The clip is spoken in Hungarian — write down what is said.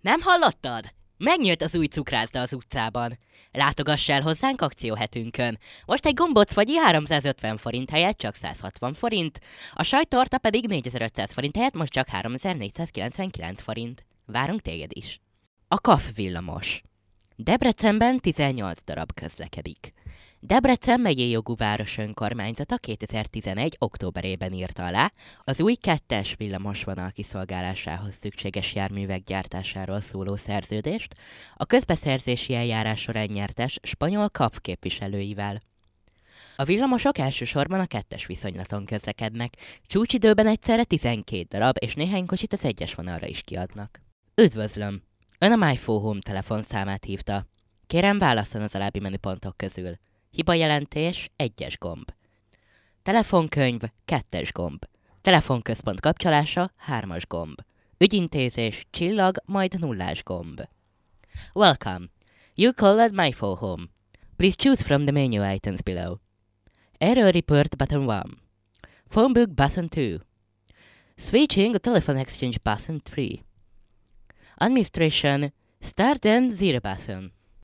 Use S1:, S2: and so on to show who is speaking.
S1: Nem hallottad? Megnyílt az új cukrászda az utcában. Látogass el hozzánk akcióhetünkön. Most egy gombóc 350 forint helyett csak 160 forint, a sajtorta pedig 4500 forint helyett most csak 3499 forint. Várunk téged is. A KAF villamos. Debrecenben 18 darab közlekedik. Debrecen megyei jogú város önkormányzata 2011. októberében írta alá az új kettes villamosvonal kiszolgálásához szükséges járművek gyártásáról szóló szerződést a közbeszerzési eljárás során nyertes spanyol KAF képviselőivel. A villamosok elsősorban a kettes viszonylaton közlekednek, csúcsidőben egyszerre 12 darab és néhány kocsit az egyes vonalra is kiadnak. Üdvözlöm! Ön a MyFoHome telefonszámát hívta. Kérem válasszon az alábbi menüpontok közül. Hibajelentés, egyes gomb. Telefonkönyv, kettes gomb. Telefonközpont kapcsolása, hármas gomb. Ügyintézés, csillag, majd nullás gomb. Welcome. You called my phone home. Please choose from the menu items below. Error report button 1. Phone book button 2. Switching telephone exchange button 3. Administration start and zero button.